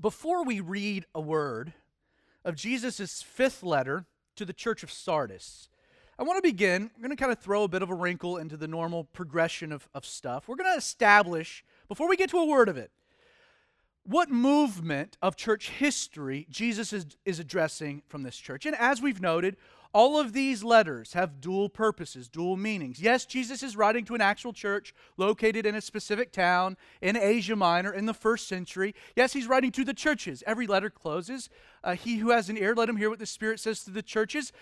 before we read a word of Jesus' fifth letter to the church of Sardis, I want to begin. We're going to kind of throw a bit of a wrinkle into the normal progression of, of stuff. We're going to establish, before we get to a word of it, what movement of church history Jesus is, is addressing from this church. And as we've noted, all of these letters have dual purposes, dual meanings. Yes, Jesus is writing to an actual church located in a specific town in Asia Minor in the first century. Yes, he's writing to the churches. Every letter closes. Uh, he who has an ear, let him hear what the Spirit says to the churches.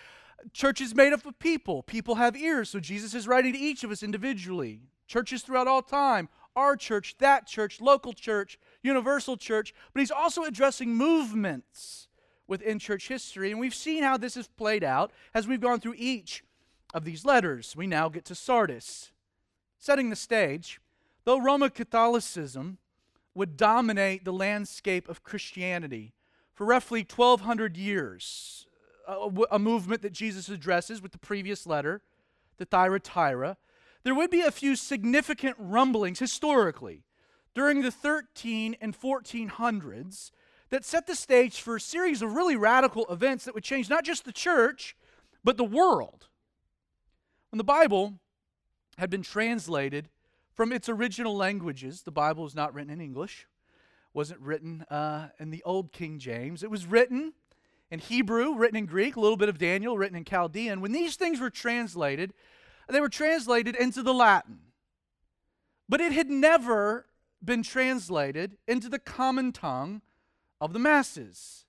Church is made up of people. People have ears, so Jesus is writing to each of us individually. Churches throughout all time, our church, that church, local church, universal church, but he's also addressing movements within church history. And we've seen how this has played out as we've gone through each of these letters. We now get to Sardis. Setting the stage, though Roman Catholicism would dominate the landscape of Christianity for roughly 1,200 years, a, a movement that Jesus addresses with the previous letter, the Thyatira, there would be a few significant rumblings historically during the 13 and 1400s that set the stage for a series of really radical events that would change not just the church, but the world. When the Bible had been translated from its original languages, the Bible was not written in English, wasn't written uh, in the Old King James. It was written in Hebrew, written in Greek, a little bit of Daniel, written in Chaldean. When these things were translated, they were translated into the Latin. But it had never been translated into the common tongue of the masses.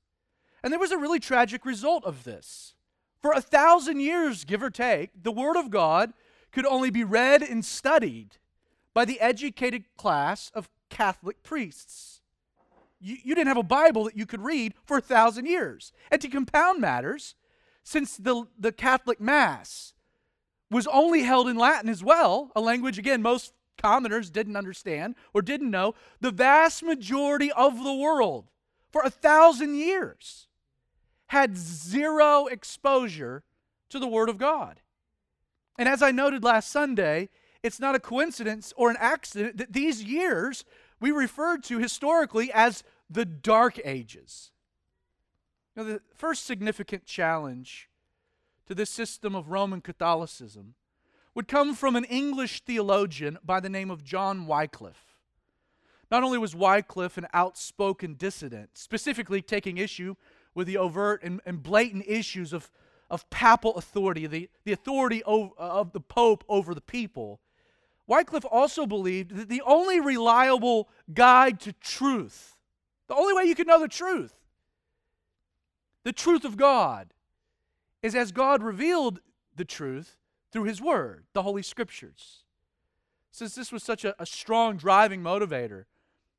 And there was a really tragic result of this. For a thousand years, give or take, the Word of God could only be read and studied by the educated class of Catholic priests. You, you, didn't have a Bible that you could read for a thousand years. And to compound matters, since the, the Catholic Mass was only held in Latin as well, a language, again, most commoners didn't understand or didn't know, the vast majority of the world for a thousand years had zero exposure to the Word of God. And as I noted last Sunday, it's not a coincidence or an accident that these years we referred to historically as the Dark Ages. Now, the first significant challenge to this system of Roman Catholicism would come from an English theologian by the name of John Wycliffe. Not only was Wycliffe an outspoken dissident, specifically taking issue with the overt and, and blatant issues of, of papal authority, the, the authority of, uh, of the Pope over the people, Wycliffe also believed that the only reliable guide to truth, the only way you can know the truth, the truth of God, is as God revealed the truth through His Word, the Holy Scriptures. Since this was such a, a strong driving motivator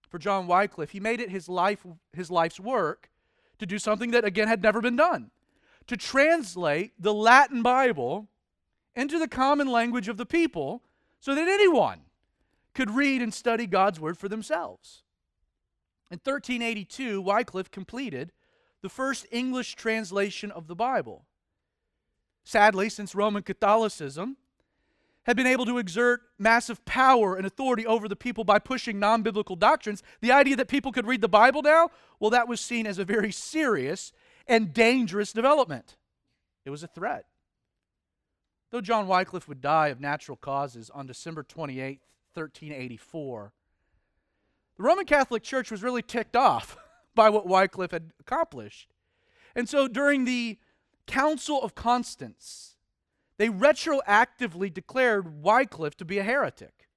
for John Wycliffe, he made it his life his life's work to do something that again had never been done. To translate the Latin Bible into the common language of the people so that anyone could read and study God's word for themselves. In 1382, Wycliffe completed the first English translation of the Bible. Sadly, since Roman Catholicism had been able to exert massive power and authority over the people by pushing non biblical doctrines, the idea that people could read the Bible now, well, that was seen as a very serious and dangerous development. It was a threat. Though John Wycliffe would die of natural causes on December 28, 1384, the Roman Catholic Church was really ticked off by what Wycliffe had accomplished. And so during the Council of Constance, they retroactively declared Wycliffe to be a heretic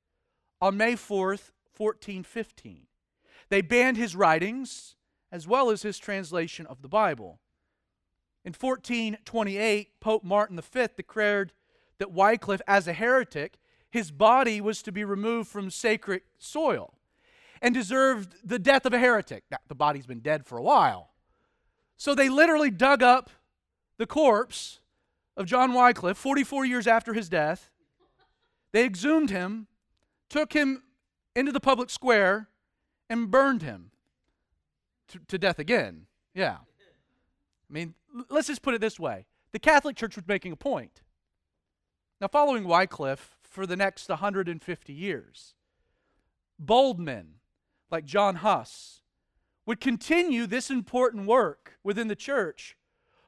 on May 4th, 1415. They banned his writings as well as his translation of the Bible. In 1428, Pope Martin V declared that Wycliffe, as a heretic, his body was to be removed from sacred soil and deserved the death of a heretic. Now, the body's been dead for a while. So they literally dug up the corpse of John Wycliffe, 44 years after his death. They exhumed him, took him into the public square, and burned him to, to death again. Yeah. I mean, let's just put it this way the Catholic Church was making a point. Now, following Wycliffe for the next 150 years, bold men like John Huss would continue this important work within the church,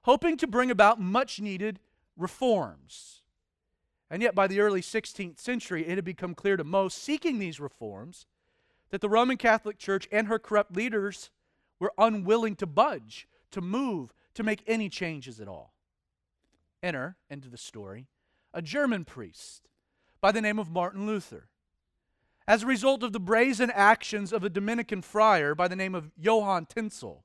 hoping to bring about much needed reforms. And yet, by the early 16th century, it had become clear to most seeking these reforms that the Roman Catholic Church and her corrupt leaders were unwilling to budge, to move, to make any changes at all. Enter into the story a German priest by the name of Martin Luther. As a result of the brazen actions of a Dominican friar by the name of Johann Tetzel,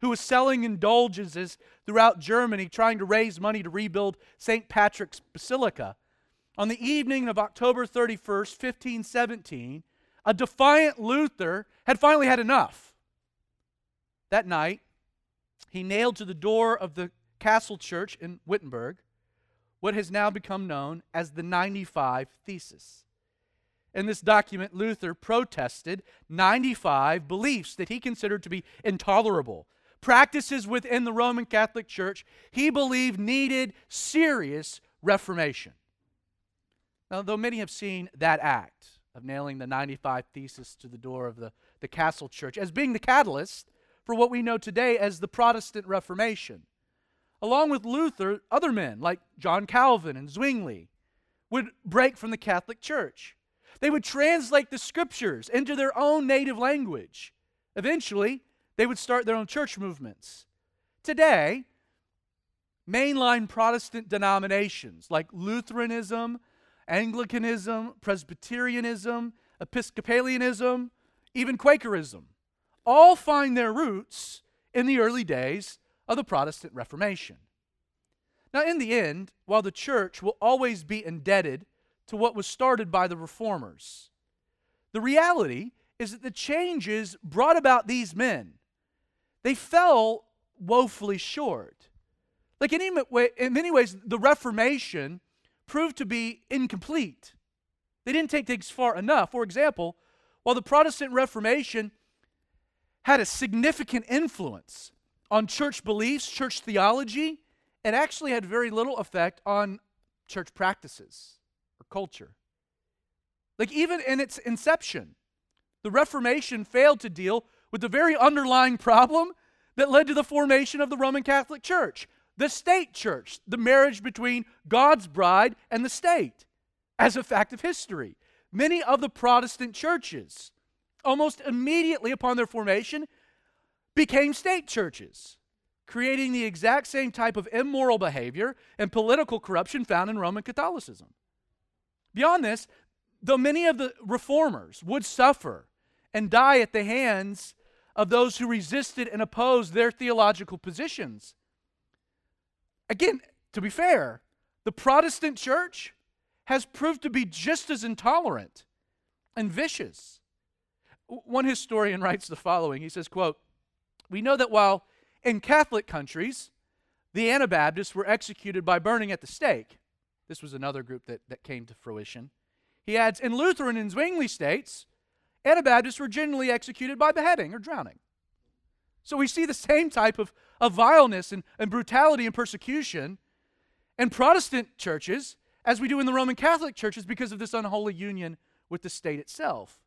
who was selling indulgences throughout Germany trying to raise money to rebuild St. Patrick's Basilica, on the evening of October 31st, 1517, a defiant Luther had finally had enough. That night, he nailed to the door of the castle church in Wittenberg what has now become known as the 95 Thesis. In this document, Luther protested 95 beliefs that he considered to be intolerable, practices within the Roman Catholic Church he believed needed serious reformation. Now, though many have seen that act of nailing the 95 Thesis to the door of the, the castle church as being the catalyst for what we know today as the Protestant Reformation, along with Luther, other men like John Calvin and Zwingli would break from the Catholic Church. They would translate the scriptures into their own native language. Eventually, they would start their own church movements. Today, mainline Protestant denominations like Lutheranism, Anglicanism, Presbyterianism, Episcopalianism, even Quakerism all find their roots in the early days of the Protestant Reformation. Now, in the end, while the church will always be indebted to what was started by the reformers, the reality is that the changes brought about these men, they fell woefully short. Like in, in many ways, the Reformation proved to be incomplete. They didn't take things far enough. For example, while the Protestant Reformation had a significant influence on church beliefs, church theology, it actually had very little effect on church practices or culture. Like, even in its inception, the Reformation failed to deal with the very underlying problem that led to the formation of the Roman Catholic Church the state church, the marriage between God's bride and the state, as a fact of history. Many of the Protestant churches, almost immediately upon their formation, became state churches, creating the exact same type of immoral behavior and political corruption found in Roman Catholicism. Beyond this, though many of the reformers would suffer and die at the hands of those who resisted and opposed their theological positions, Again, to be fair, the Protestant church has proved to be just as intolerant and vicious. One historian writes the following. He says, quote, "We know that while in Catholic countries the Anabaptists were executed by burning at the stake, this was another group that, that came to fruition. He adds, in Lutheran and Zwingli states, Anabaptists were generally executed by beheading or drowning. So we see the same type of, of vileness and, and brutality and persecution in Protestant churches as we do in the Roman Catholic churches because of this unholy union with the state itself.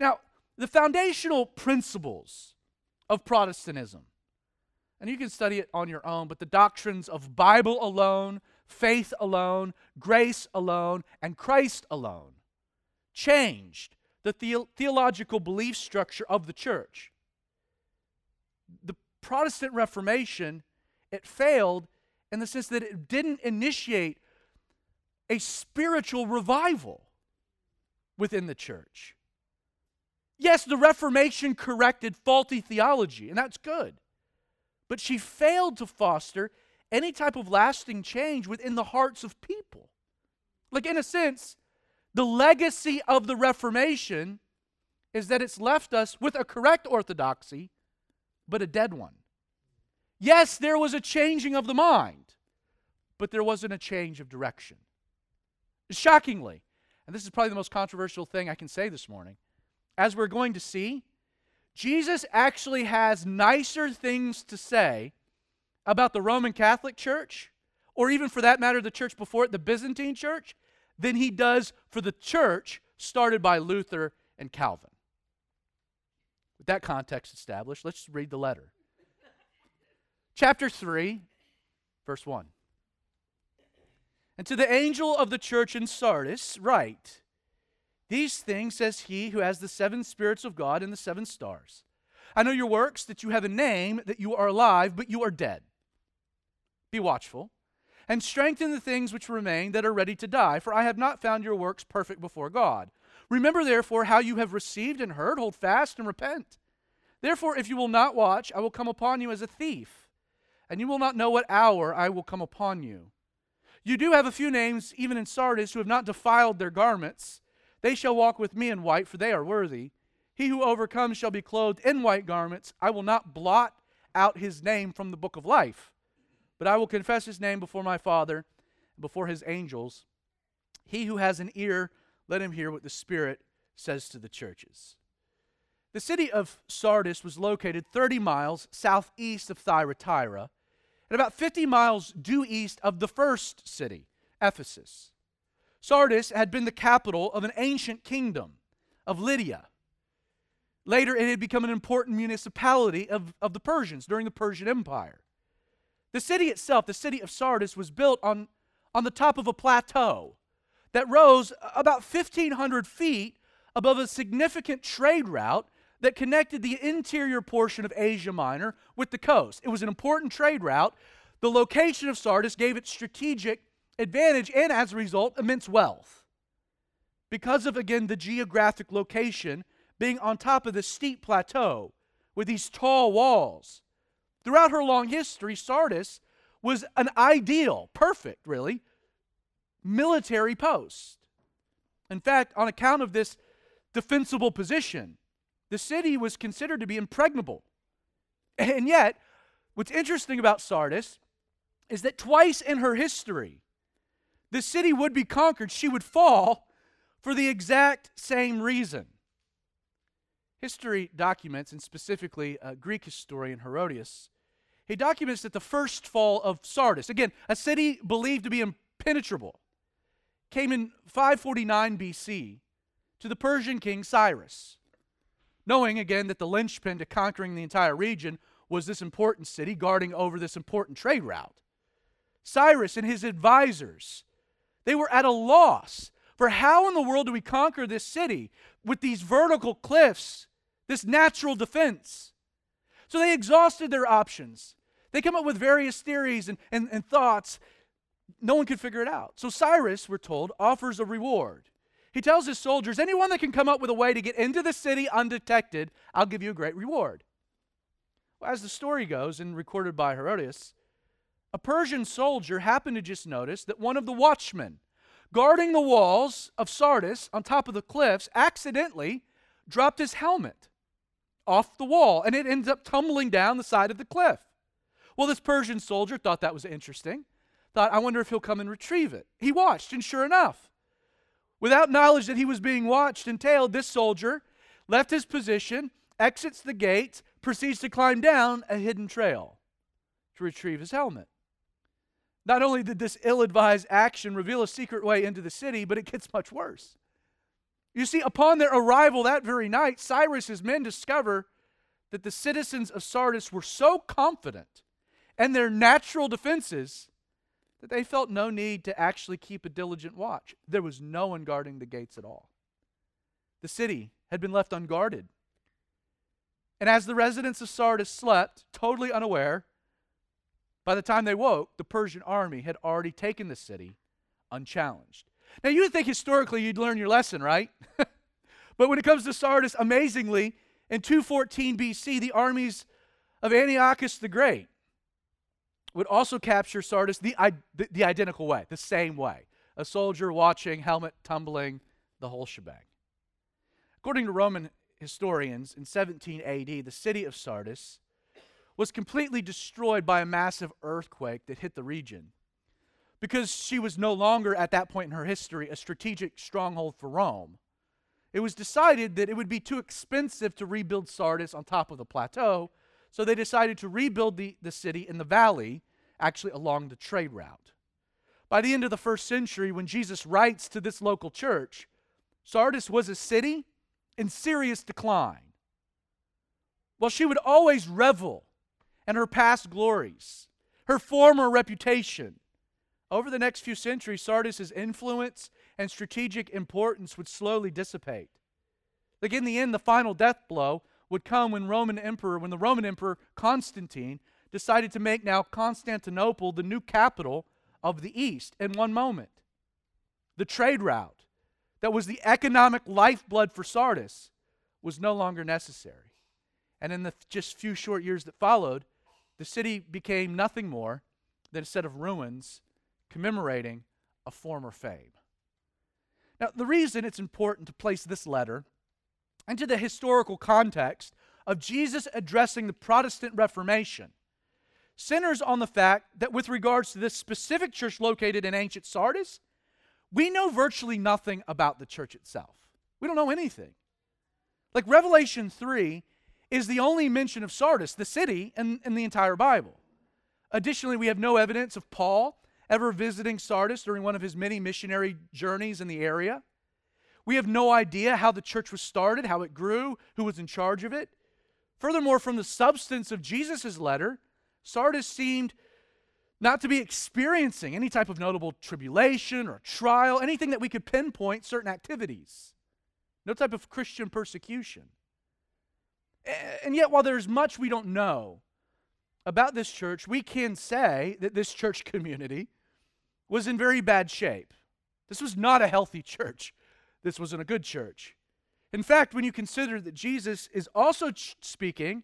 Now, the foundational principles of Protestantism, and you can study it on your own, but the doctrines of Bible alone, faith alone, grace alone, and Christ alone changed the, the- theological belief structure of the church the Protestant Reformation, it failed in the sense that it didn't initiate a spiritual revival within the church. Yes, the Reformation corrected faulty theology, and that's good. But she failed to foster any type of lasting change within the hearts of people. Like, in a sense, the legacy of the Reformation is that it's left us with a correct orthodoxy but a dead one. Yes, there was a changing of the mind, but there wasn't a change of direction. Shockingly, and this is probably the most controversial thing I can say this morning, as we're going to see, Jesus actually has nicer things to say about the Roman Catholic Church, or even for that matter, the church before it, the Byzantine Church, than he does for the church started by Luther and Calvin. With that context established, let's read the letter. Chapter 3, verse 1. And to the angel of the church in Sardis, write These things says he who has the seven spirits of God and the seven stars. I know your works, that you have a name, that you are alive, but you are dead. Be watchful and strengthen the things which remain that are ready to die, for I have not found your works perfect before God. Remember, therefore, how you have received and heard, hold fast and repent. Therefore, if you will not watch, I will come upon you as a thief, and you will not know what hour I will come upon you. You do have a few names, even in Sardis, who have not defiled their garments. They shall walk with me in white, for they are worthy. He who overcomes shall be clothed in white garments. I will not blot out his name from the book of life but I will confess his name before my Father and before his angels. He who has an ear, let him hear what the Spirit says to the churches. The city of Sardis was located 30 miles southeast of Thyatira and about 50 miles due east of the first city, Ephesus. Sardis had been the capital of an ancient kingdom of Lydia. Later, it had become an important municipality of, of the Persians during the Persian Empire. The city itself, the city of Sardis, was built on, on the top of a plateau that rose about 1,500 feet above a significant trade route that connected the interior portion of Asia Minor with the coast. It was an important trade route. The location of Sardis gave it strategic advantage and, as a result, immense wealth. Because of, again, the geographic location being on top of the steep plateau with these tall walls Throughout her long history, Sardis was an ideal, perfect, really, military post. In fact, on account of this defensible position, the city was considered to be impregnable. And yet, what's interesting about Sardis is that twice in her history, the city would be conquered, she would fall for the exact same reason. History documents, and specifically a Greek historian Herodotus, he documents that the first fall of Sardis, again, a city believed to be impenetrable, came in 549 BC to the Persian king Cyrus. Knowing again that the linchpin to conquering the entire region was this important city guarding over this important trade route. Cyrus and his advisors, they were at a loss for how in the world do we conquer this city with these vertical cliffs this natural defense. So they exhausted their options. They come up with various theories and, and, and thoughts. No one could figure it out. So Cyrus, we're told, offers a reward. He tells his soldiers, anyone that can come up with a way to get into the city undetected, I'll give you a great reward. Well, as the story goes, and recorded by Herodotus, a Persian soldier happened to just notice that one of the watchmen guarding the walls of Sardis on top of the cliffs accidentally dropped his helmet off the wall, and it ends up tumbling down the side of the cliff. Well, this Persian soldier thought that was interesting. Thought, I wonder if he'll come and retrieve it. He watched, and sure enough, without knowledge that he was being watched and tailed, this soldier left his position, exits the gate, proceeds to climb down a hidden trail to retrieve his helmet. Not only did this ill advised action reveal a secret way into the city, but it gets much worse. You see, upon their arrival that very night, Cyrus's men discover that the citizens of Sardis were so confident in their natural defenses that they felt no need to actually keep a diligent watch. There was no one guarding the gates at all. The city had been left unguarded. And as the residents of Sardis slept, totally unaware, by the time they woke, the Persian army had already taken the city unchallenged. Now, you would think historically you'd learn your lesson, right? but when it comes to Sardis, amazingly, in 214 BC, the armies of Antiochus the Great would also capture Sardis the, the, the identical way, the same way. A soldier watching, helmet tumbling, the whole shebang. According to Roman historians, in 17 AD, the city of Sardis was completely destroyed by a massive earthquake that hit the region because she was no longer, at that point in her history, a strategic stronghold for Rome. It was decided that it would be too expensive to rebuild Sardis on top of the plateau, so they decided to rebuild the, the city in the valley, actually along the trade route. By the end of the first century, when Jesus writes to this local church, Sardis was a city in serious decline. while she would always revel in her past glories, her former reputation, over the next few centuries, Sardis's influence and strategic importance would slowly dissipate. Like in the end, the final death blow would come when Roman Emperor, when the Roman Emperor Constantine decided to make now Constantinople the new capital of the East in one moment. The trade route that was the economic lifeblood for Sardis was no longer necessary. And in the just few short years that followed, the city became nothing more than a set of ruins commemorating a former fame. Now, the reason it's important to place this letter into the historical context of Jesus addressing the Protestant Reformation centers on the fact that with regards to this specific church located in ancient Sardis, we know virtually nothing about the church itself. We don't know anything. Like Revelation 3 is the only mention of Sardis, the city, in, in the entire Bible. Additionally, we have no evidence of Paul ever visiting Sardis during one of his many missionary journeys in the area. We have no idea how the church was started, how it grew, who was in charge of it. Furthermore, from the substance of Jesus' letter, Sardis seemed not to be experiencing any type of notable tribulation or trial, anything that we could pinpoint certain activities, no type of Christian persecution. And yet, while there's much we don't know about this church, we can say that this church community was in very bad shape. This was not a healthy church. This wasn't a good church. In fact, when you consider that Jesus is also ch- speaking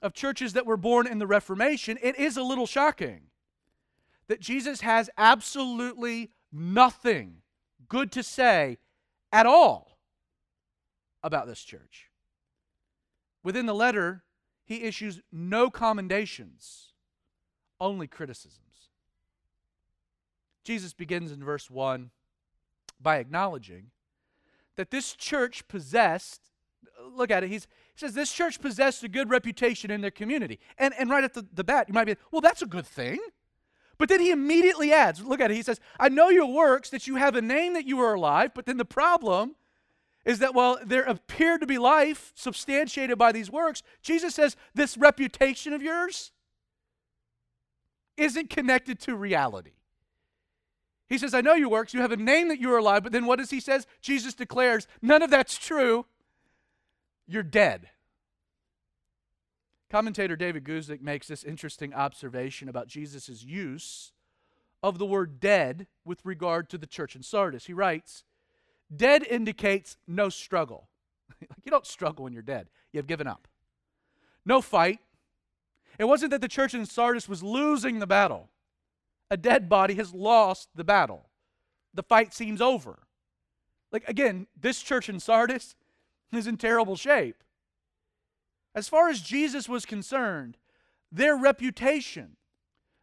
of churches that were born in the Reformation, it is a little shocking that Jesus has absolutely nothing good to say at all about this church. Within the letter, he issues no commendations, only criticisms. Jesus begins in verse 1 by acknowledging that this church possessed, look at it, he's, he says this church possessed a good reputation in their community. And, and right at the, the bat, you might be, well, that's a good thing. But then he immediately adds, look at it, he says, I know your works, that you have a name that you are alive, but then the problem is that while there appeared to be life substantiated by these works, Jesus says, this reputation of yours isn't connected to reality. He says, I know your works, you have a name that you are alive, but then what does he says? Jesus declares, none of that's true. You're dead. Commentator David Guzik makes this interesting observation about Jesus' use of the word dead with regard to the church in Sardis. He writes, Dead indicates no struggle. you don't struggle when you're dead, you have given up. No fight. It wasn't that the church in Sardis was losing the battle, a dead body has lost the battle. The fight seems over. Like, again, this church in Sardis is in terrible shape. As far as Jesus was concerned, their reputation,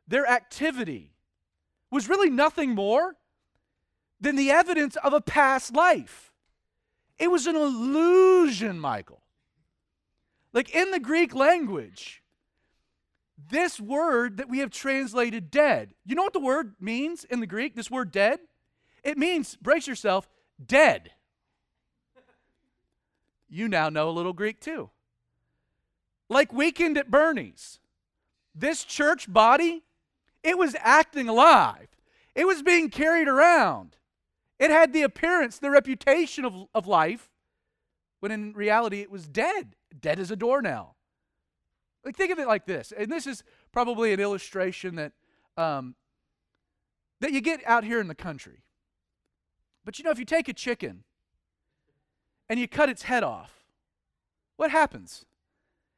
their activity was really nothing more than the evidence of a past life. It was an illusion, Michael. Like in the Greek language, this word that we have translated dead, you know what the word means in the Greek, this word dead? It means, brace yourself, dead. You now know a little Greek too. Like Weekend at Bernie's, this church body, it was acting alive. It was being carried around. It had the appearance, the reputation of, of life, when in reality it was dead, dead as a doornail. Like think of it like this, and this is probably an illustration that um, that you get out here in the country. But you know, if you take a chicken and you cut its head off, what happens?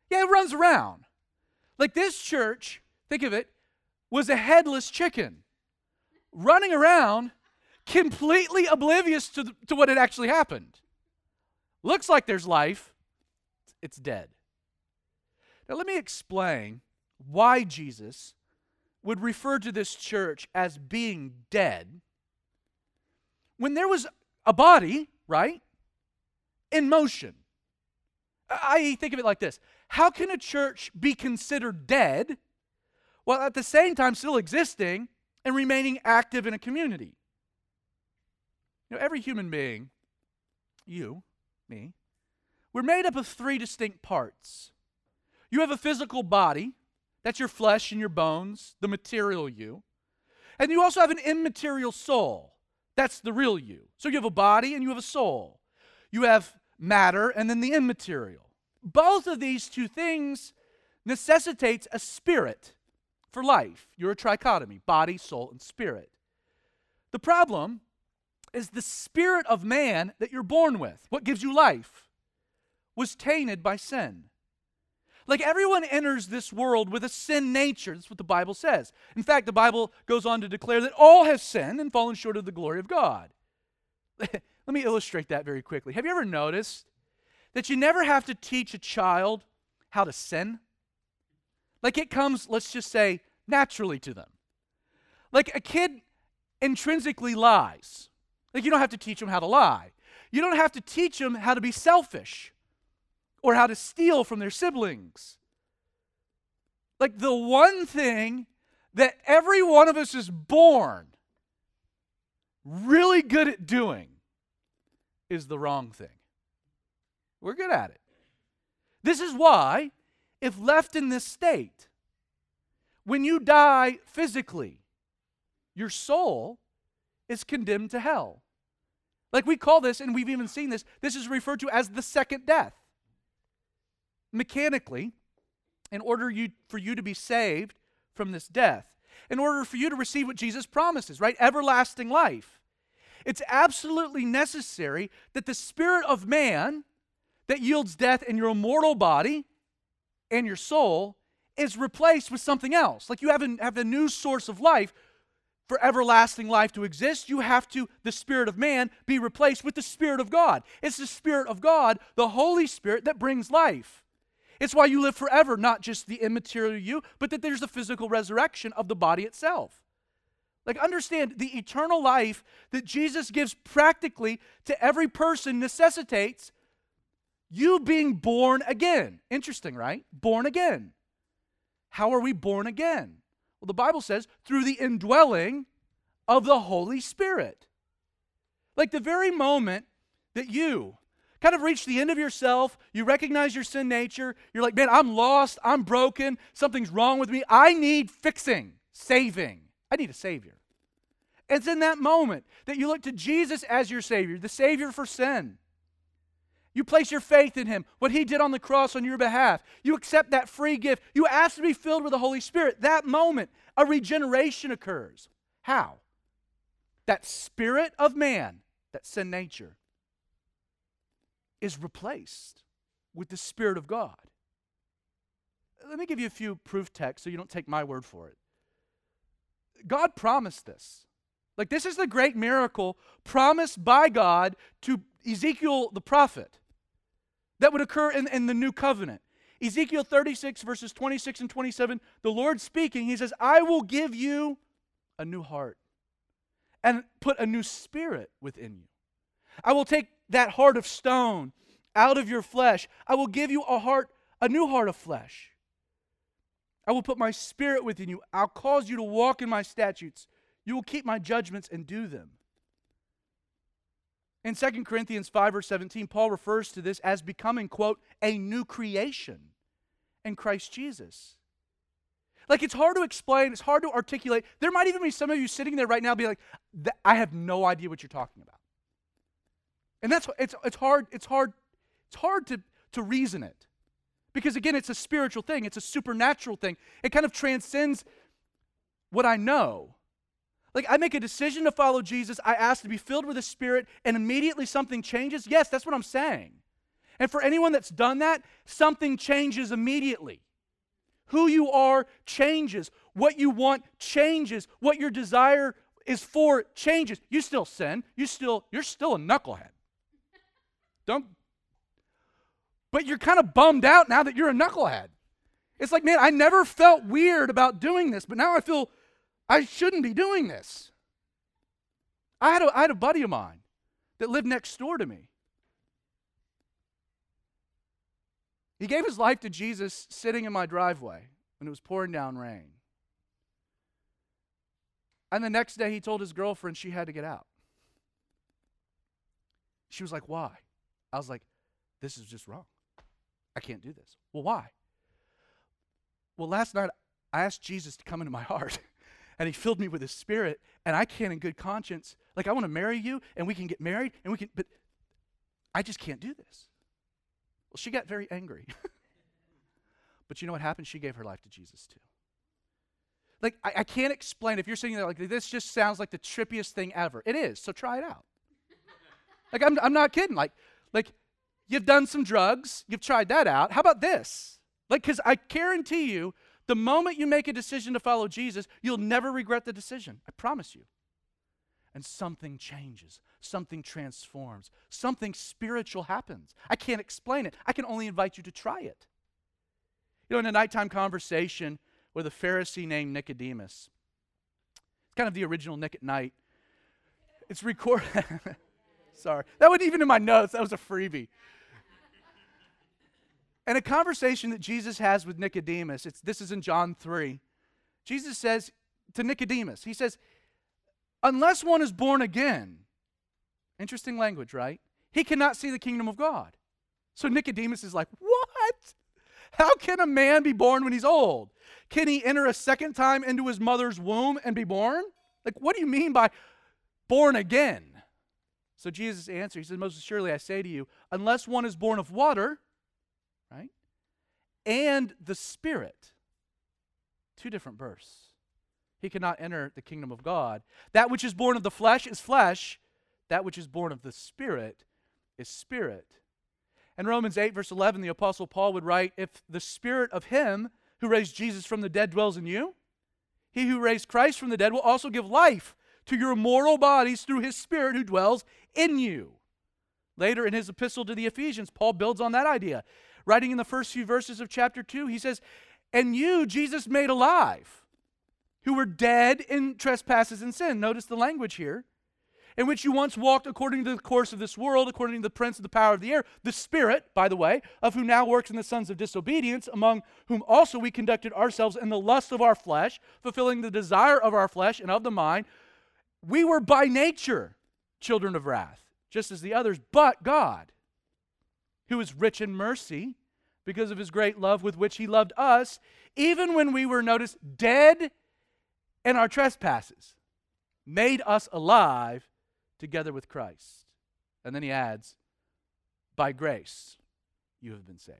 Yeah, it runs around. Like this church, think of it, was a headless chicken running around completely oblivious to, the, to what had actually happened. Looks like there's life, it's dead. Now, let me explain why Jesus would refer to this church as being dead when there was a body, right, in motion. I think of it like this How can a church be considered dead while at the same time still existing and remaining active in a community? You know, every human being, you, me, we're made up of three distinct parts. You have a physical body, that's your flesh and your bones, the material you. And you also have an immaterial soul, that's the real you. So you have a body and you have a soul. You have matter and then the immaterial. Both of these two things necessitates a spirit for life. You're a trichotomy, body, soul, and spirit. The problem is the spirit of man that you're born with, what gives you life, was tainted by sin. Like everyone enters this world with a sin nature. That's what the Bible says. In fact, the Bible goes on to declare that all have sinned and fallen short of the glory of God. Let me illustrate that very quickly. Have you ever noticed that you never have to teach a child how to sin? Like it comes, let's just say, naturally to them. Like a kid intrinsically lies. Like you don't have to teach them how to lie. You don't have to teach them how to be selfish or how to steal from their siblings. Like the one thing that every one of us is born really good at doing is the wrong thing. We're good at it. This is why, if left in this state, when you die physically, your soul is condemned to hell. Like we call this, and we've even seen this, this is referred to as the second death. Mechanically, in order you, for you to be saved from this death, in order for you to receive what Jesus promises, right? Everlasting life. It's absolutely necessary that the spirit of man that yields death in your mortal body and your soul is replaced with something else. Like you have a, have a new source of life for everlasting life to exist, you have to, the Spirit of man, be replaced with the Spirit of God. It's the Spirit of God, the Holy Spirit, that brings life. It's why you live forever, not just the immaterial you, but that there's a physical resurrection of the body itself. Like, understand the eternal life that Jesus gives practically to every person necessitates you being born again. Interesting, right? Born again. How are we born again? Well, the Bible says through the indwelling of the Holy Spirit. Like the very moment that you kind of reach the end of yourself, you recognize your sin nature, you're like, man, I'm lost, I'm broken, something's wrong with me, I need fixing, saving. I need a Savior. It's in that moment that you look to Jesus as your Savior, the Savior for sin. You place your faith in Him, what He did on the cross on your behalf. You accept that free gift. You ask to be filled with the Holy Spirit. That moment, a regeneration occurs. How? That spirit of man, that sin nature, is replaced with the Spirit of God. Let me give you a few proof texts so you don't take my word for it. God promised this. Like, this is the great miracle promised by God to Ezekiel the prophet that would occur in, in the new covenant. Ezekiel 36, verses 26 and 27, the Lord speaking, he says, I will give you a new heart and put a new spirit within you. I will take that heart of stone out of your flesh. I will give you a heart, a new heart of flesh. I will put my spirit within you. I'll cause you to walk in my statutes. You will keep my judgments and do them. In 2 Corinthians 5 or 17, Paul refers to this as becoming, quote, a new creation in Christ Jesus. Like it's hard to explain, it's hard to articulate. There might even be some of you sitting there right now be like, I have no idea what you're talking about. And that's it's it's hard, it's hard, it's hard to, to reason it. Because again, it's a spiritual thing, it's a supernatural thing. It kind of transcends what I know. Like, I make a decision to follow Jesus, I ask to be filled with the Spirit, and immediately something changes. Yes, that's what I'm saying. And for anyone that's done that, something changes immediately. Who you are changes. What you want changes. What your desire is for changes. You still sin. You still you're still a knucklehead. Don't But you're kind of bummed out now that you're a knucklehead. It's like, man, I never felt weird about doing this, but now I feel I shouldn't be doing this. I had, a, I had a buddy of mine that lived next door to me. He gave his life to Jesus sitting in my driveway when it was pouring down rain. And the next day he told his girlfriend she had to get out. She was like, Why? I was like, This is just wrong. I can't do this. Well, why? Well, last night I asked Jesus to come into my heart, and he filled me with his spirit, and I can't, in good conscience, like, I want to marry you, and we can get married, and we can, but I just can't do this. Well, she got very angry. but you know what happened? She gave her life to Jesus too. Like, I, I, can't explain. If you're sitting there like, this just sounds like the trippiest thing ever. It is, so try it out. like, I'm, I'm not kidding. Like, like, you've done some drugs, you've tried that out. How about this? Like, because I guarantee you, the moment you make a decision to follow Jesus, you'll never regret the decision. I promise you. And something changes, something transforms, something spiritual happens. I can't explain it. I can only invite you to try it. You know, in a nighttime conversation with a Pharisee named Nicodemus, it's kind of the original Nick at Nite. It's recorded. Sorry. That wasn't even in my notes. That was a freebie. And a conversation that Jesus has with Nicodemus, it's, this is in John 3. Jesus says to Nicodemus, He says, Unless one is born again, interesting language, right? He cannot see the kingdom of God. So Nicodemus is like, What? How can a man be born when he's old? Can he enter a second time into his mother's womb and be born? Like, what do you mean by born again? So Jesus answered, He says, Most assuredly I say to you, unless one is born of water, right? And the Spirit. Two different births. He cannot enter the kingdom of God. That which is born of the flesh is flesh, that which is born of the Spirit is spirit. In Romans 8, verse 11, the Apostle Paul would write If the Spirit of Him who raised Jesus from the dead dwells in you, he who raised Christ from the dead will also give life to your mortal bodies through his Spirit who dwells in you. Later in his epistle to the Ephesians, Paul builds on that idea. Writing in the first few verses of chapter 2, he says, And you, Jesus, made alive, who were dead in trespasses and sin. Notice the language here. In which you once walked according to the course of this world, according to the prince of the power of the air, the Spirit, by the way, of who now works in the sons of disobedience, among whom also we conducted ourselves in the lust of our flesh, fulfilling the desire of our flesh and of the mind. We were by nature children of wrath, just as the others, but God who is rich in mercy because of his great love with which he loved us, even when we were, noticed, dead in our trespasses, made us alive together with Christ. And then he adds, by grace you have been saved.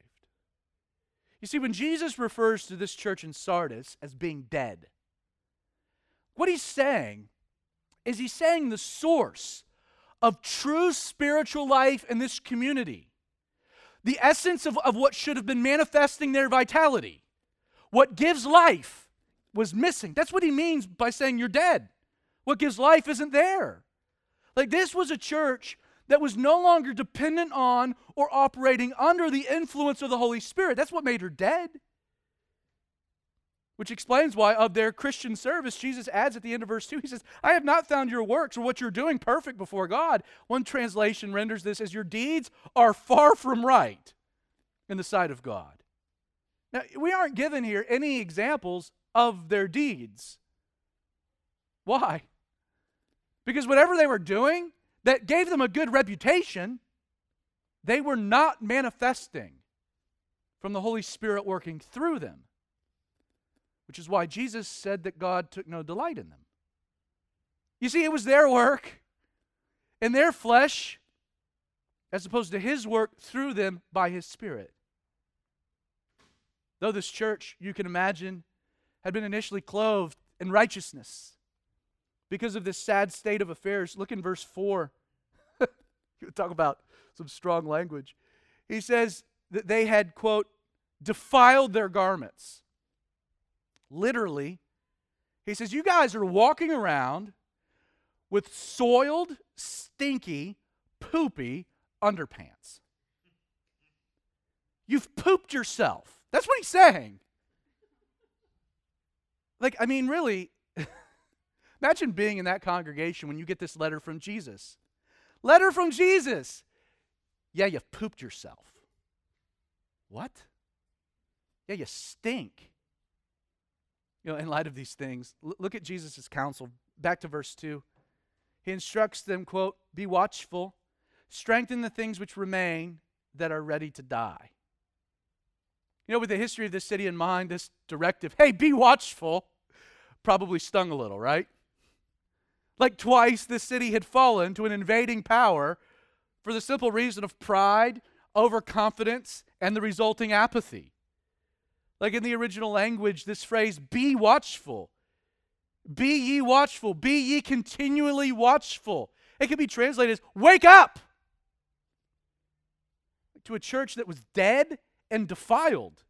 You see, when Jesus refers to this church in Sardis as being dead, what he's saying is he's saying the source of true spiritual life in this community the essence of, of what should have been manifesting their vitality. What gives life was missing. That's what he means by saying you're dead. What gives life isn't there. Like this was a church that was no longer dependent on or operating under the influence of the Holy Spirit. That's what made her dead. Which explains why, of their Christian service, Jesus adds at the end of verse 2, he says, I have not found your works or what you're doing perfect before God. One translation renders this as your deeds are far from right in the sight of God. Now, we aren't given here any examples of their deeds. Why? Because whatever they were doing that gave them a good reputation, they were not manifesting from the Holy Spirit working through them which is why Jesus said that God took no delight in them. You see, it was their work in their flesh as opposed to his work through them by his Spirit. Though this church, you can imagine, had been initially clothed in righteousness because of this sad state of affairs, look in verse 4. you talk about some strong language. He says that they had, quote, defiled their garments literally. He says, You guys are walking around with soiled, stinky, poopy underpants. You've pooped yourself. That's what he's saying. Like, I mean, really, imagine being in that congregation when you get this letter from Jesus. Letter from Jesus. Yeah, you've pooped yourself. What? Yeah, you stink. You know, in light of these things, look at Jesus' counsel. Back to verse 2. He instructs them, quote, be watchful, strengthen the things which remain that are ready to die. You know, with the history of this city in mind, this directive, hey, be watchful, probably stung a little, right? Like twice the city had fallen to an invading power for the simple reason of pride, overconfidence, and the resulting apathy. Like in the original language, this phrase, be watchful. Be ye watchful. Be ye continually watchful. It can be translated as wake up to a church that was dead and defiled.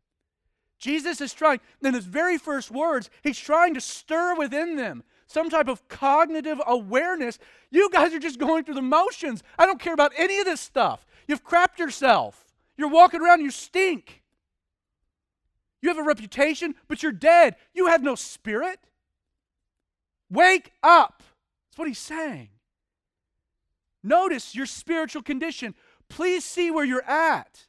Jesus is trying, in his very first words, he's trying to stir within them some type of cognitive awareness. You guys are just going through the motions. I don't care about any of this stuff. You've crapped yourself. You're walking around, you stink. You have a reputation, but you're dead. You have no spirit. Wake up. That's what he's saying. Notice your spiritual condition. Please see where you're at.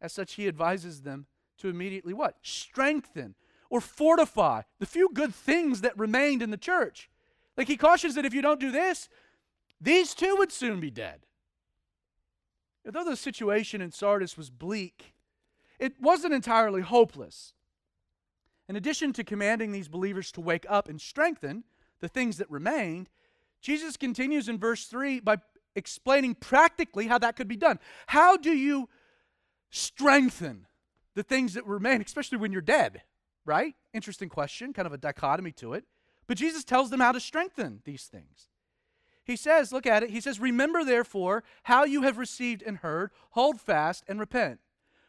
As such, he advises them to immediately what? Strengthen or fortify the few good things that remained in the church. Like he cautions that if you don't do this, these too would soon be dead. Although the situation in Sardis was bleak, it wasn't entirely hopeless. In addition to commanding these believers to wake up and strengthen the things that remained, Jesus continues in verse 3 by explaining practically how that could be done. How do you strengthen the things that remain, especially when you're dead, right? Interesting question, kind of a dichotomy to it. But Jesus tells them how to strengthen these things. He says, look at it, he says, Remember therefore how you have received and heard, hold fast and repent.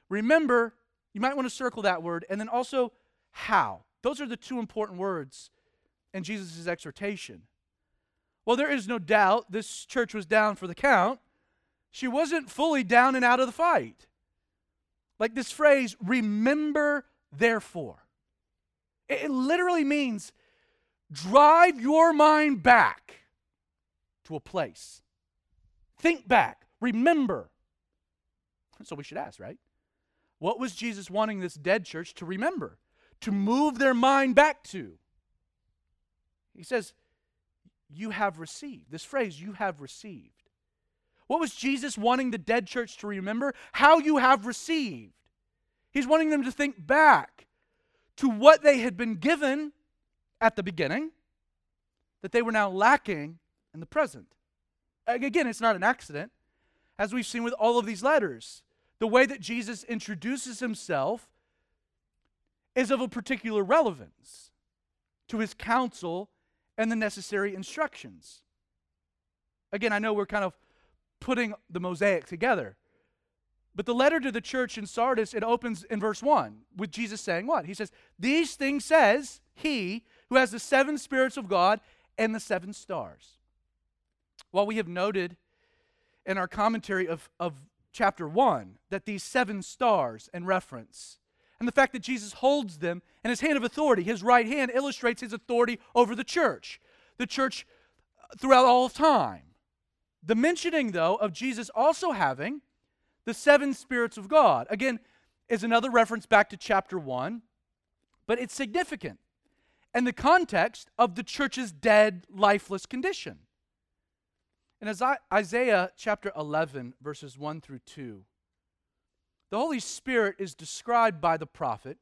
Remember, you might want to circle that word, and then also how. Those are the two important words in Jesus' exhortation. Well, there is no doubt this church was down for the count. She wasn't fully down and out of the fight. Like this phrase, remember therefore. It literally means drive your mind back to a place. Think back, remember. So we should ask, right? What was Jesus wanting this dead church to remember, to move their mind back to? He says, You have received. This phrase, you have received. What was Jesus wanting the dead church to remember? How you have received. He's wanting them to think back to what they had been given at the beginning that they were now lacking in the present. Again, it's not an accident. As we've seen with all of these letters, the way that Jesus introduces himself is of a particular relevance to his counsel and the necessary instructions. Again, I know we're kind of putting the mosaic together. But the letter to the church in Sardis, it opens in verse 1 with Jesus saying what? He says, These things says he who has the seven spirits of God and the seven stars. While we have noted in our commentary of, of chapter 1 that these seven stars in reference and the fact that Jesus holds them in his hand of authority, his right hand illustrates his authority over the church, the church uh, throughout all time. The mentioning, though, of Jesus also having the seven spirits of God, again, is another reference back to chapter 1, but it's significant in the context of the church's dead, lifeless condition. In Isaiah chapter 11, verses 1 through 2, the Holy Spirit is described by the prophet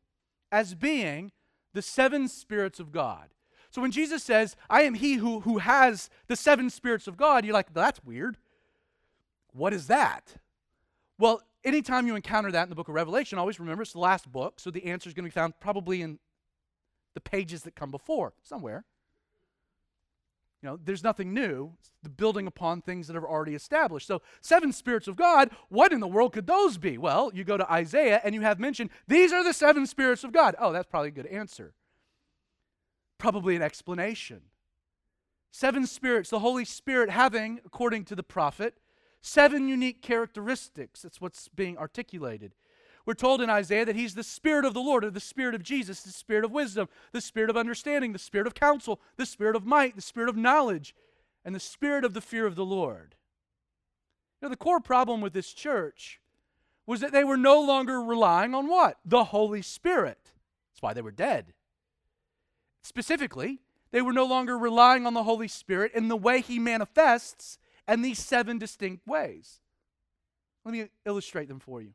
as being the seven spirits of God. So when Jesus says, I am he who, who has the seven spirits of God, you're like, that's weird. What is that? Well, anytime you encounter that in the book of Revelation, always remember it's the last book, so the answer is going to be found probably in the pages that come before, somewhere. You know, there's nothing new. It's the building upon things that are already established. So, seven spirits of God, what in the world could those be? Well, you go to Isaiah and you have mentioned, these are the seven spirits of God. Oh, that's probably a good answer probably an explanation. Seven spirits, the Holy Spirit having, according to the prophet, seven unique characteristics. That's what's being articulated. We're told in Isaiah that he's the Spirit of the Lord, or the Spirit of Jesus, the Spirit of wisdom, the Spirit of understanding, the Spirit of counsel, the Spirit of might, the Spirit of knowledge, and the Spirit of the fear of the Lord. Now, the core problem with this church was that they were no longer relying on what? The Holy Spirit. That's why they were dead. Specifically, they were no longer relying on the Holy Spirit in the way He manifests in these seven distinct ways. Let me illustrate them for you.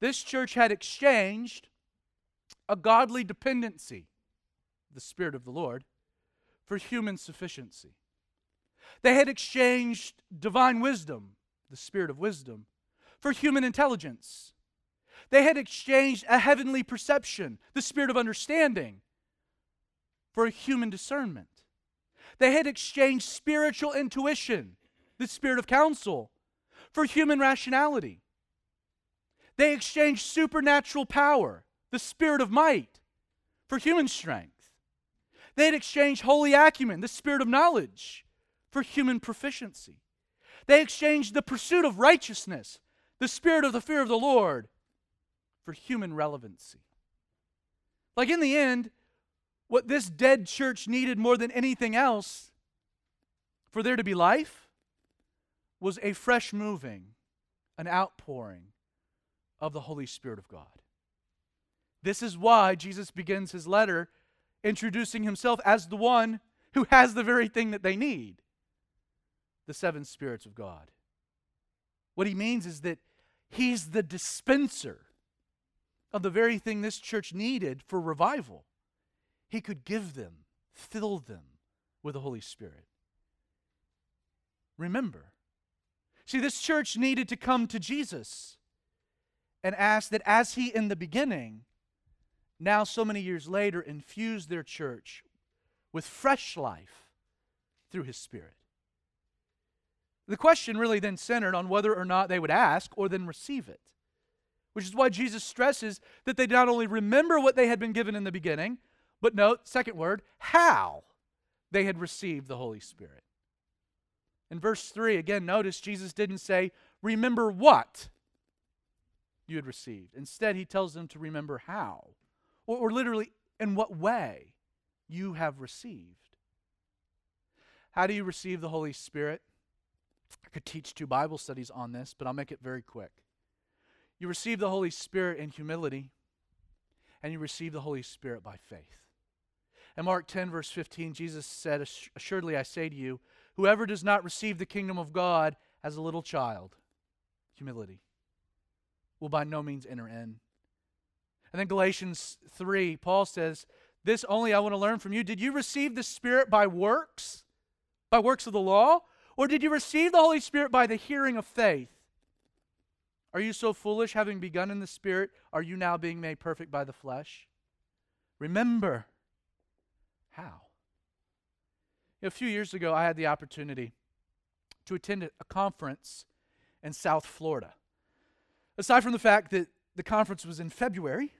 This church had exchanged a godly dependency, the Spirit of the Lord, for human sufficiency. They had exchanged divine wisdom, the Spirit of wisdom, for human intelligence. They had exchanged a heavenly perception, the Spirit of understanding, for human discernment. They had exchanged spiritual intuition, the Spirit of counsel, for human rationality. They exchanged supernatural power, the Spirit of might, for human strength. They had exchanged holy acumen, the Spirit of knowledge, for human proficiency. They exchanged the pursuit of righteousness, the spirit of the fear of the Lord, for human relevancy. Like in the end, what this dead church needed more than anything else for there to be life was a fresh moving, an outpouring of the Holy Spirit of God. This is why Jesus begins his letter introducing himself as the one who has the very thing that they need the seven spirits of God. What he means is that he's the dispenser of the very thing this church needed for revival. He could give them, fill them with the Holy Spirit. Remember, see, this church needed to come to Jesus and ask that as he in the beginning, now so many years later, infused their church with fresh life through his Spirit. The question really then centered on whether or not they would ask or then receive it, which is why Jesus stresses that they not only remember what they had been given in the beginning, but note, second word, how they had received the Holy Spirit. In verse 3, again, notice Jesus didn't say, Remember what you had received. Instead, he tells them to remember how, or, or literally, in what way you have received. How do you receive the Holy Spirit? I could teach two Bible studies on this, but I'll make it very quick. You receive the Holy Spirit in humility, and you receive the Holy Spirit by faith. In Mark 10, verse 15, Jesus said, Assuredly I say to you, whoever does not receive the kingdom of God as a little child, humility, will by no means enter in. And then Galatians 3, Paul says, This only I want to learn from you. Did you receive the Spirit by works? By works of the law? Or did you receive the Holy Spirit by the hearing of faith? Are you so foolish, having begun in the Spirit, are you now being made perfect by the flesh? Remember how. a few years ago, I had the opportunity to attend a conference in South Florida. Aside from the fact that the conference was in February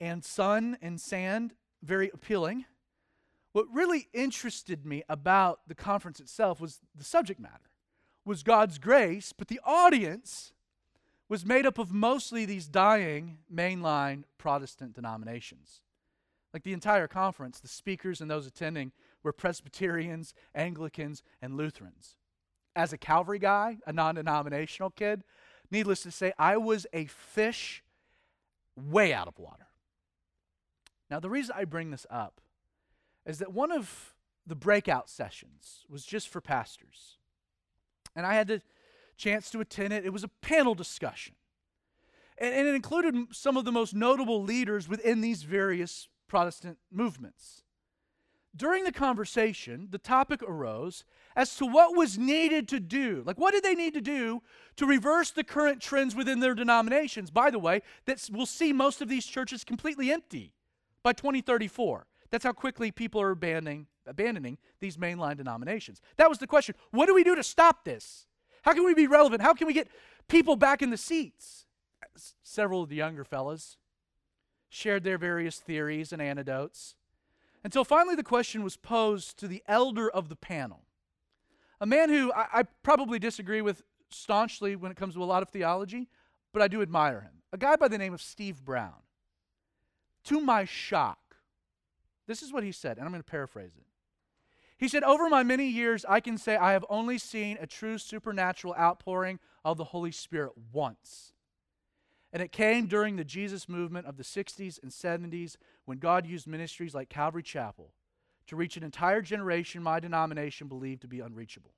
and sun and sand, very appealing, what really interested me about the conference itself was the subject matter, was God's grace, but the audience was made up of mostly these dying mainline Protestant denominations. Like the entire conference, the speakers and those attending were Presbyterians, Anglicans, and Lutherans. As a Calvary guy, a non denominational kid, needless to say, I was a fish way out of water. Now, the reason I bring this up is that one of the breakout sessions was just for pastors. And I had the chance to attend it. It was a panel discussion. And, and it included some of the most notable leaders within these various Protestant movements. During the conversation, the topic arose as to what was needed to do. Like, what did they need to do to reverse the current trends within their denominations? By the way, that we'll see most of these churches completely empty by 2034. That's how quickly people are abandoning, abandoning these mainline denominations. That was the question. What do we do to stop this? How can we be relevant? How can we get people back in the seats? Several of the younger fellas shared their various theories and anecdotes until finally the question was posed to the elder of the panel, a man who I, I, probably disagree with staunchly when it comes to a lot of theology, but I do admire him. A guy by the name of Steve Brown. To my shock, this is what he said, and I'm going to paraphrase it. He said, Over my many years, I can say I have only seen a true supernatural outpouring of the Holy Spirit once. And it came during the Jesus movement of the 60s and 70s when God used ministries like Calvary Chapel to reach an entire generation my denomination believed to be unreachable.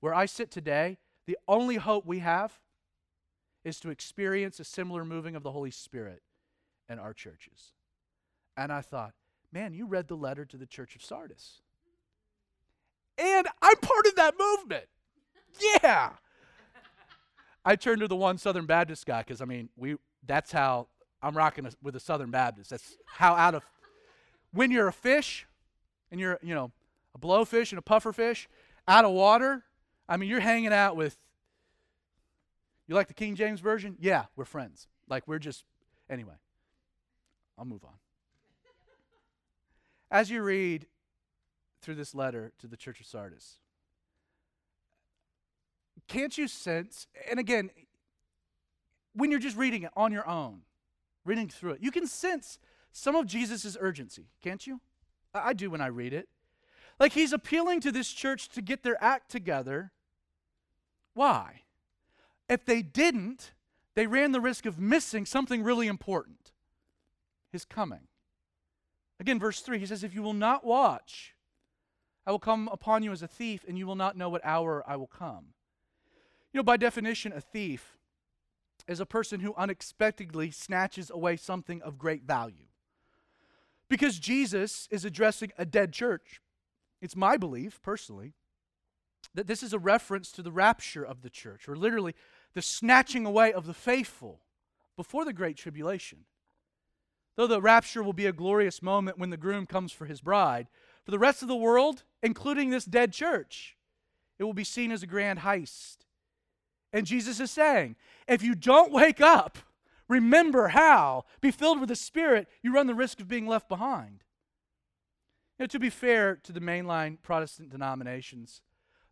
Where I sit today, the only hope we have is to experience a similar moving of the Holy Spirit in our churches. And I thought, man, you read the letter to the church of Sardis. And I'm part of that movement. Yeah. I turned to the one Southern Baptist guy because I mean, we that's how I'm rocking a, with a Southern Baptist. That's how out of when you're a fish and you're, you know, a blowfish and a pufferfish out of water, I mean, you're hanging out with you like the King James version? Yeah, we're friends. Like we're just anyway. I'll move on. As you read through this letter to the church of Sardis, can't you sense, and again, when you're just reading it on your own, reading through it, you can sense some of Jesus' urgency, can't you? I, I do when I read it. Like he's appealing to this church to get their act together. Why? If they didn't, they ran the risk of missing something really important his coming. Again, verse 3, he says, If you will not watch, I will come upon you as a thief, and you will not know what hour I will come. You know, by definition, a thief is a person who unexpectedly snatches away something of great value. Because Jesus is addressing a dead church. It's my belief, personally, that this is a reference to the rapture of the church, or literally the snatching away of the faithful before the Great Tribulation. Though the rapture will be a glorious moment when the groom comes for his bride, for the rest of the world, including this dead church, it will be seen as a grand heist. And Jesus is saying, if you don't wake up, remember how, be filled with the Spirit, you run the risk of being left behind. You know, to be fair to the mainline Protestant denominations,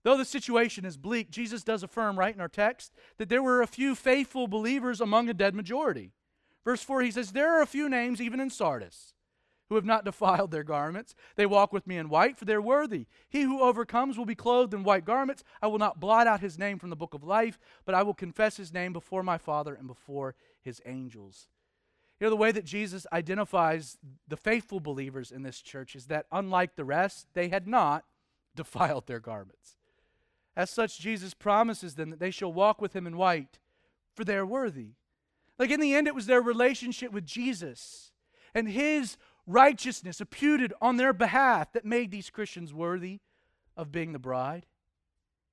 though the situation is bleak, Jesus does affirm right in our text that there were a few faithful believers among a dead majority. Verse 4, he says, There are a few names even in Sardis who have not defiled their garments. They walk with me in white, for they're worthy. He who overcomes will be clothed in white garments. I will not blot out his name from the book of life, but I will confess his name before my Father and before his angels. You know, the way that Jesus identifies the faithful believers in this church is that, unlike the rest, they had not defiled their garments. As such, Jesus promises them that they shall walk with him in white, for they are worthy. Like in the end, it was their relationship with Jesus and his righteousness imputed on their behalf that made these Christians worthy of being the bride.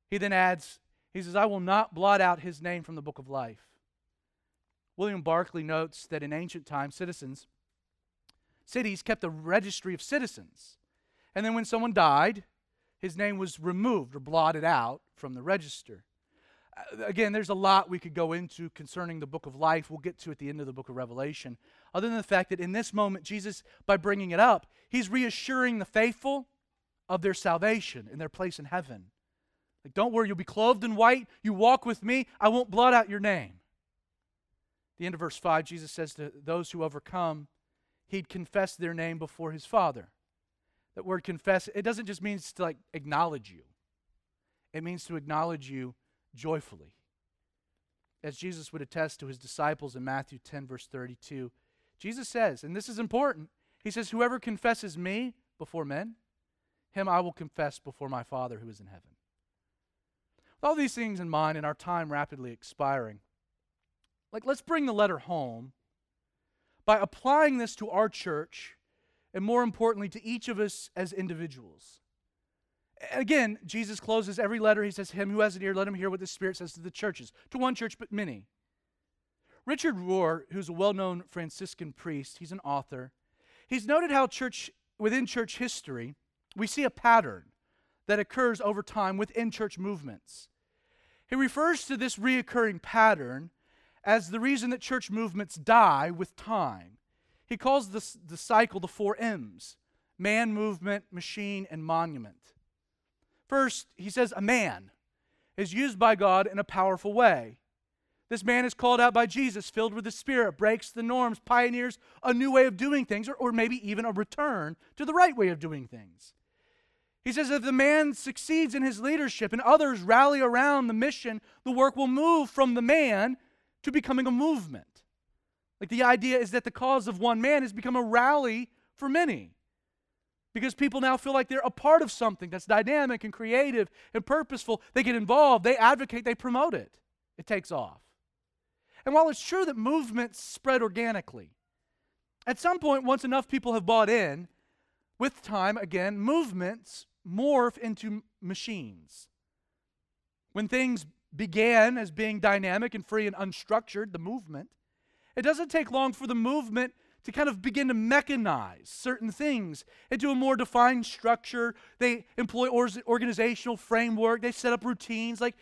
He then adds, he says, I will not blot out his name from the book of life. William Barclay notes that in ancient times, citizens, cities kept a registry of citizens. And then when someone died, his name was removed or blotted out from the register. Uh, again, there's a lot we could go into concerning the book of life. We'll get to at the end of the book of Revelation other than the fact that in this moment, Jesus, by bringing it up, he's reassuring the faithful of their salvation and their place in heaven. Like, don't worry, you'll be clothed in white. You walk with me. I won't blot out your name. the end of verse 5, Jesus says to those who overcome, he'd confess their name before his Father. That word confess, it doesn't just mean to like acknowledge you, it means to acknowledge you joyfully. As Jesus would attest to his disciples in Matthew 10, verse 32, Jesus says, and this is important, He says, Whoever confesses me before men, him I will confess before my Father who is in heaven. With all these things in mind and our time rapidly expiring, like let's bring the letter home by applying this to our church and more importantly to each of us as individuals. Again, Jesus closes every letter. He says, Him who has an ear, let him hear what the Spirit says to the churches. To one church, but many. Richard Rohr, who's a well known Franciscan priest, he's an author, he's noted how church, within church history, we see a pattern that occurs over time within church movements. He refers to this reoccurring pattern as the reason that church movements die with time. He calls this the cycle the four M's man, movement, machine, and monument. First, he says a man is used by God in a powerful way. This man is called out by Jesus, filled with the Spirit, breaks the norms, pioneers a new way of doing things, or, or maybe even a return to the right way of doing things. He says if the man succeeds in his leadership and others rally around the mission, the work will move from the man to becoming a movement. Like the idea is that the cause of one man has become a rally for many. Because people now feel like they're a part of something that's dynamic and creative and purposeful. They get involved, they advocate, they promote it. It takes off. And while it's true that movements spread organically, at some point, once enough people have bought in, with time, again, movements morph into machines. When things began as being dynamic and free and unstructured, the movement, it doesn't take long for the movement to kind of begin to mechanize certain things into a more defined structure. They employ organizational framework, they set up routines. Like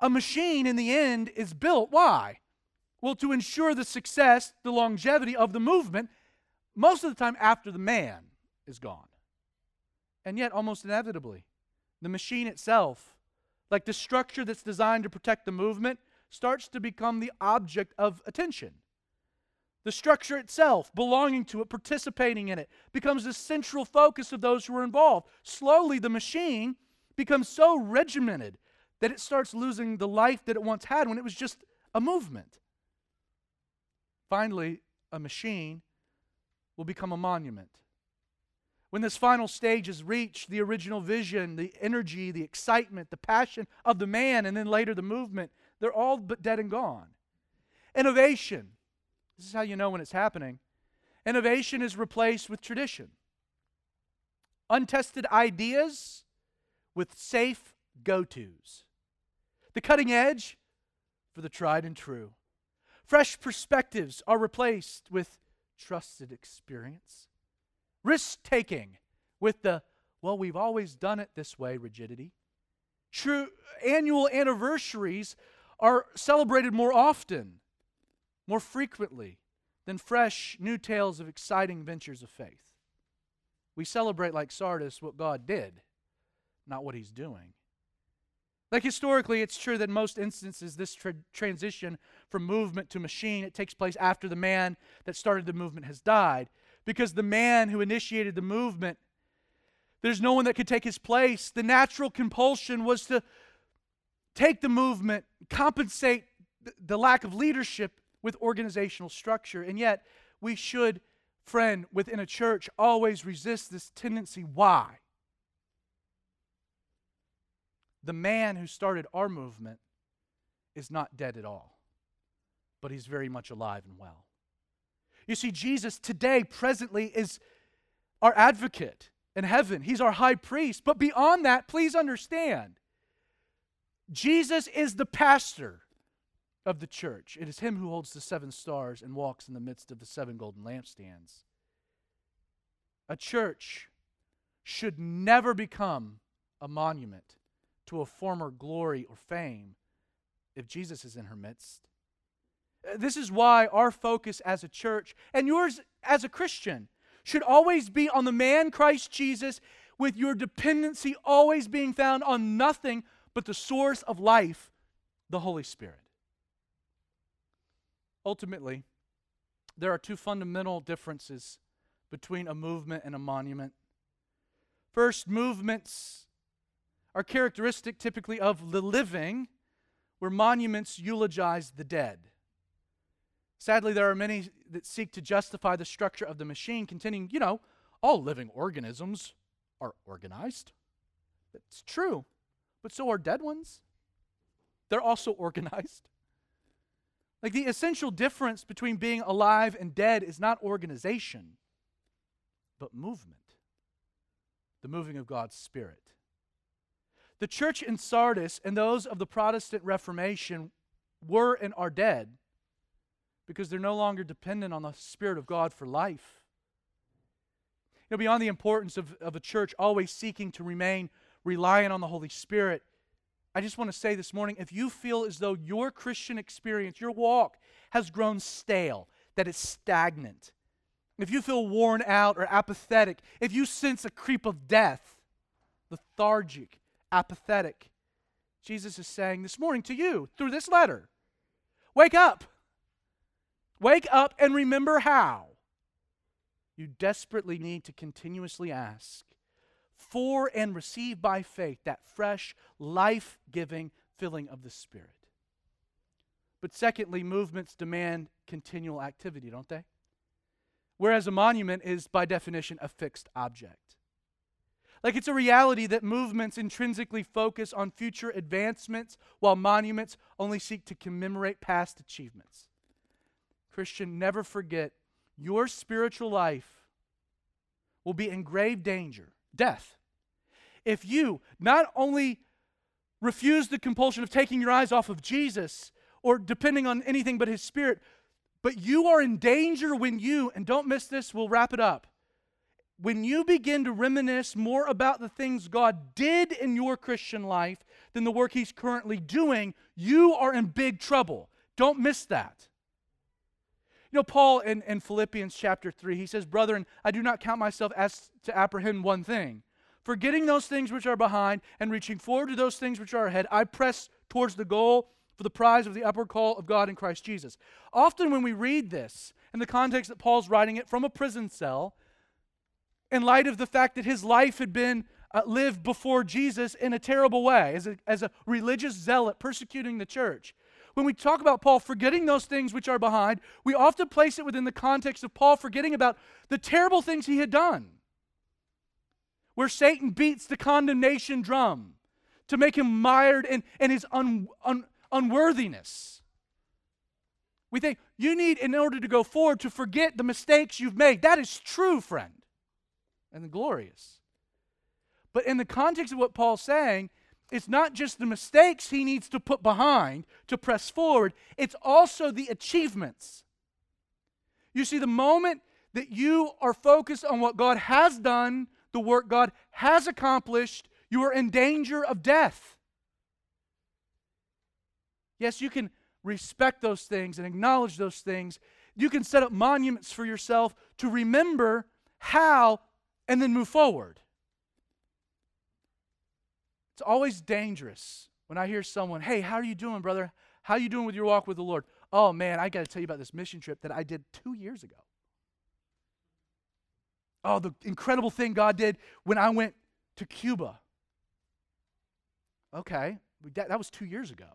a machine in the end is built. Why? Well, to ensure the success, the longevity of the movement, most of the time after the man is gone. And yet, almost inevitably, the machine itself, like the structure that's designed to protect the movement, starts to become the object of attention. The structure itself, belonging to it, participating in it, becomes the central focus of those who are involved. Slowly, the machine becomes so regimented that it starts losing the life that it once had when it was just a movement. Finally, a machine will become a monument. When this final stage is reached, the original vision, the energy, the excitement, the passion of the man, and then later the movement, they're all but dead and gone. Innovation this is how you know when it's happening. Innovation is replaced with tradition. Untested ideas with safe go tos. The cutting edge for the tried and true. Fresh perspectives are replaced with trusted experience. Risk taking with the, well, we've always done it this way rigidity. True annual anniversaries are celebrated more often more frequently than fresh new tales of exciting ventures of faith. We celebrate like Sardis what God did, not what he's doing. Like historically, it's true that in most instances, this tra- transition from movement to machine, it takes place after the man that started the movement has died. Because the man who initiated the movement, there's no one that could take his place. The natural compulsion was to take the movement, compensate the lack of leadership with organizational structure. And yet, we should, friend, within a church, always resist this tendency. Why? The man who started our movement is not dead at all, but he's very much alive and well. You see, Jesus today, presently, is our advocate in heaven. He's our high priest. But beyond that, please understand Jesus is the pastor of the church. It is him who holds the seven stars and walks in the midst of the seven golden lampstands. A church should never become a monument to a former glory or fame if Jesus is in her midst. This is why our focus as a church and yours as a Christian should always be on the man Christ Jesus, with your dependency always being found on nothing but the source of life, the Holy Spirit. Ultimately, there are two fundamental differences between a movement and a monument. First, movements are characteristic typically of the living, where monuments eulogize the dead. Sadly, there are many that seek to justify the structure of the machine, contending, you know, all living organisms are organized. That's true, but so are dead ones. They're also organized. Like the essential difference between being alive and dead is not organization, but movement. The moving of God's Spirit. The church in Sardis and those of the Protestant Reformation were and are dead because they're no longer dependent on the Spirit of God for life. You know, beyond the importance of, of a church always seeking to remain reliant on the Holy Spirit, I just want to say this morning if you feel as though your Christian experience, your walk, has grown stale, that it's stagnant, if you feel worn out or apathetic, if you sense a creep of death, lethargic, apathetic, Jesus is saying this morning to you through this letter wake up. Wake up and remember how. You desperately need to continuously ask for and receive by faith that fresh, life giving filling of the Spirit. But secondly, movements demand continual activity, don't they? Whereas a monument is, by definition, a fixed object. Like it's a reality that movements intrinsically focus on future advancements, while monuments only seek to commemorate past achievements. Christian, never forget your spiritual life will be in grave danger, death, if you not only refuse the compulsion of taking your eyes off of Jesus or depending on anything but His Spirit, but you are in danger when you, and don't miss this, we'll wrap it up. When you begin to reminisce more about the things God did in your Christian life than the work He's currently doing, you are in big trouble. Don't miss that. You know, Paul in, in Philippians chapter 3, he says, Brethren, I do not count myself as to apprehend one thing. Forgetting those things which are behind and reaching forward to those things which are ahead, I press towards the goal for the prize of the upward call of God in Christ Jesus. Often, when we read this in the context that Paul's writing it from a prison cell, in light of the fact that his life had been uh, lived before Jesus in a terrible way, as a, as a religious zealot persecuting the church, when we talk about Paul forgetting those things which are behind, we often place it within the context of Paul forgetting about the terrible things he had done. Where Satan beats the condemnation drum to make him mired in, in his un, un, unworthiness. We think you need, in order to go forward, to forget the mistakes you've made. That is true, friend, and glorious. But in the context of what Paul's saying, it's not just the mistakes he needs to put behind to press forward, it's also the achievements. You see, the moment that you are focused on what God has done, the work God has accomplished, you are in danger of death. Yes, you can respect those things and acknowledge those things. You can set up monuments for yourself to remember how and then move forward. It's always dangerous when I hear someone, hey, how are you doing, brother? How are you doing with your walk with the Lord? Oh, man, I got to tell you about this mission trip that I did two years ago. Oh, the incredible thing God did when I went to Cuba. Okay, that, that was two years ago.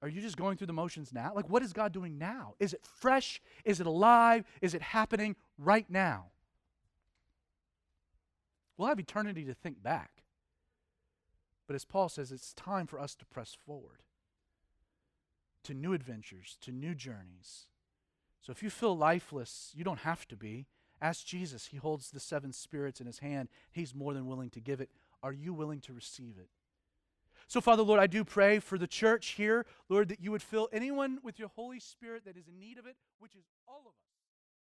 Are you just going through the motions now? Like, what is God doing now? Is it fresh? Is it alive? Is it happening right now? We'll have eternity to think back. But as Paul says, it's time for us to press forward to new adventures, to new journeys. So if you feel lifeless, you don't have to be. Ask Jesus. He holds the seven spirits in his hand. He's more than willing to give it. Are you willing to receive it? So, Father, Lord, I do pray for the church here, Lord, that you would fill anyone with your Holy Spirit that is in need of it, which is all of us.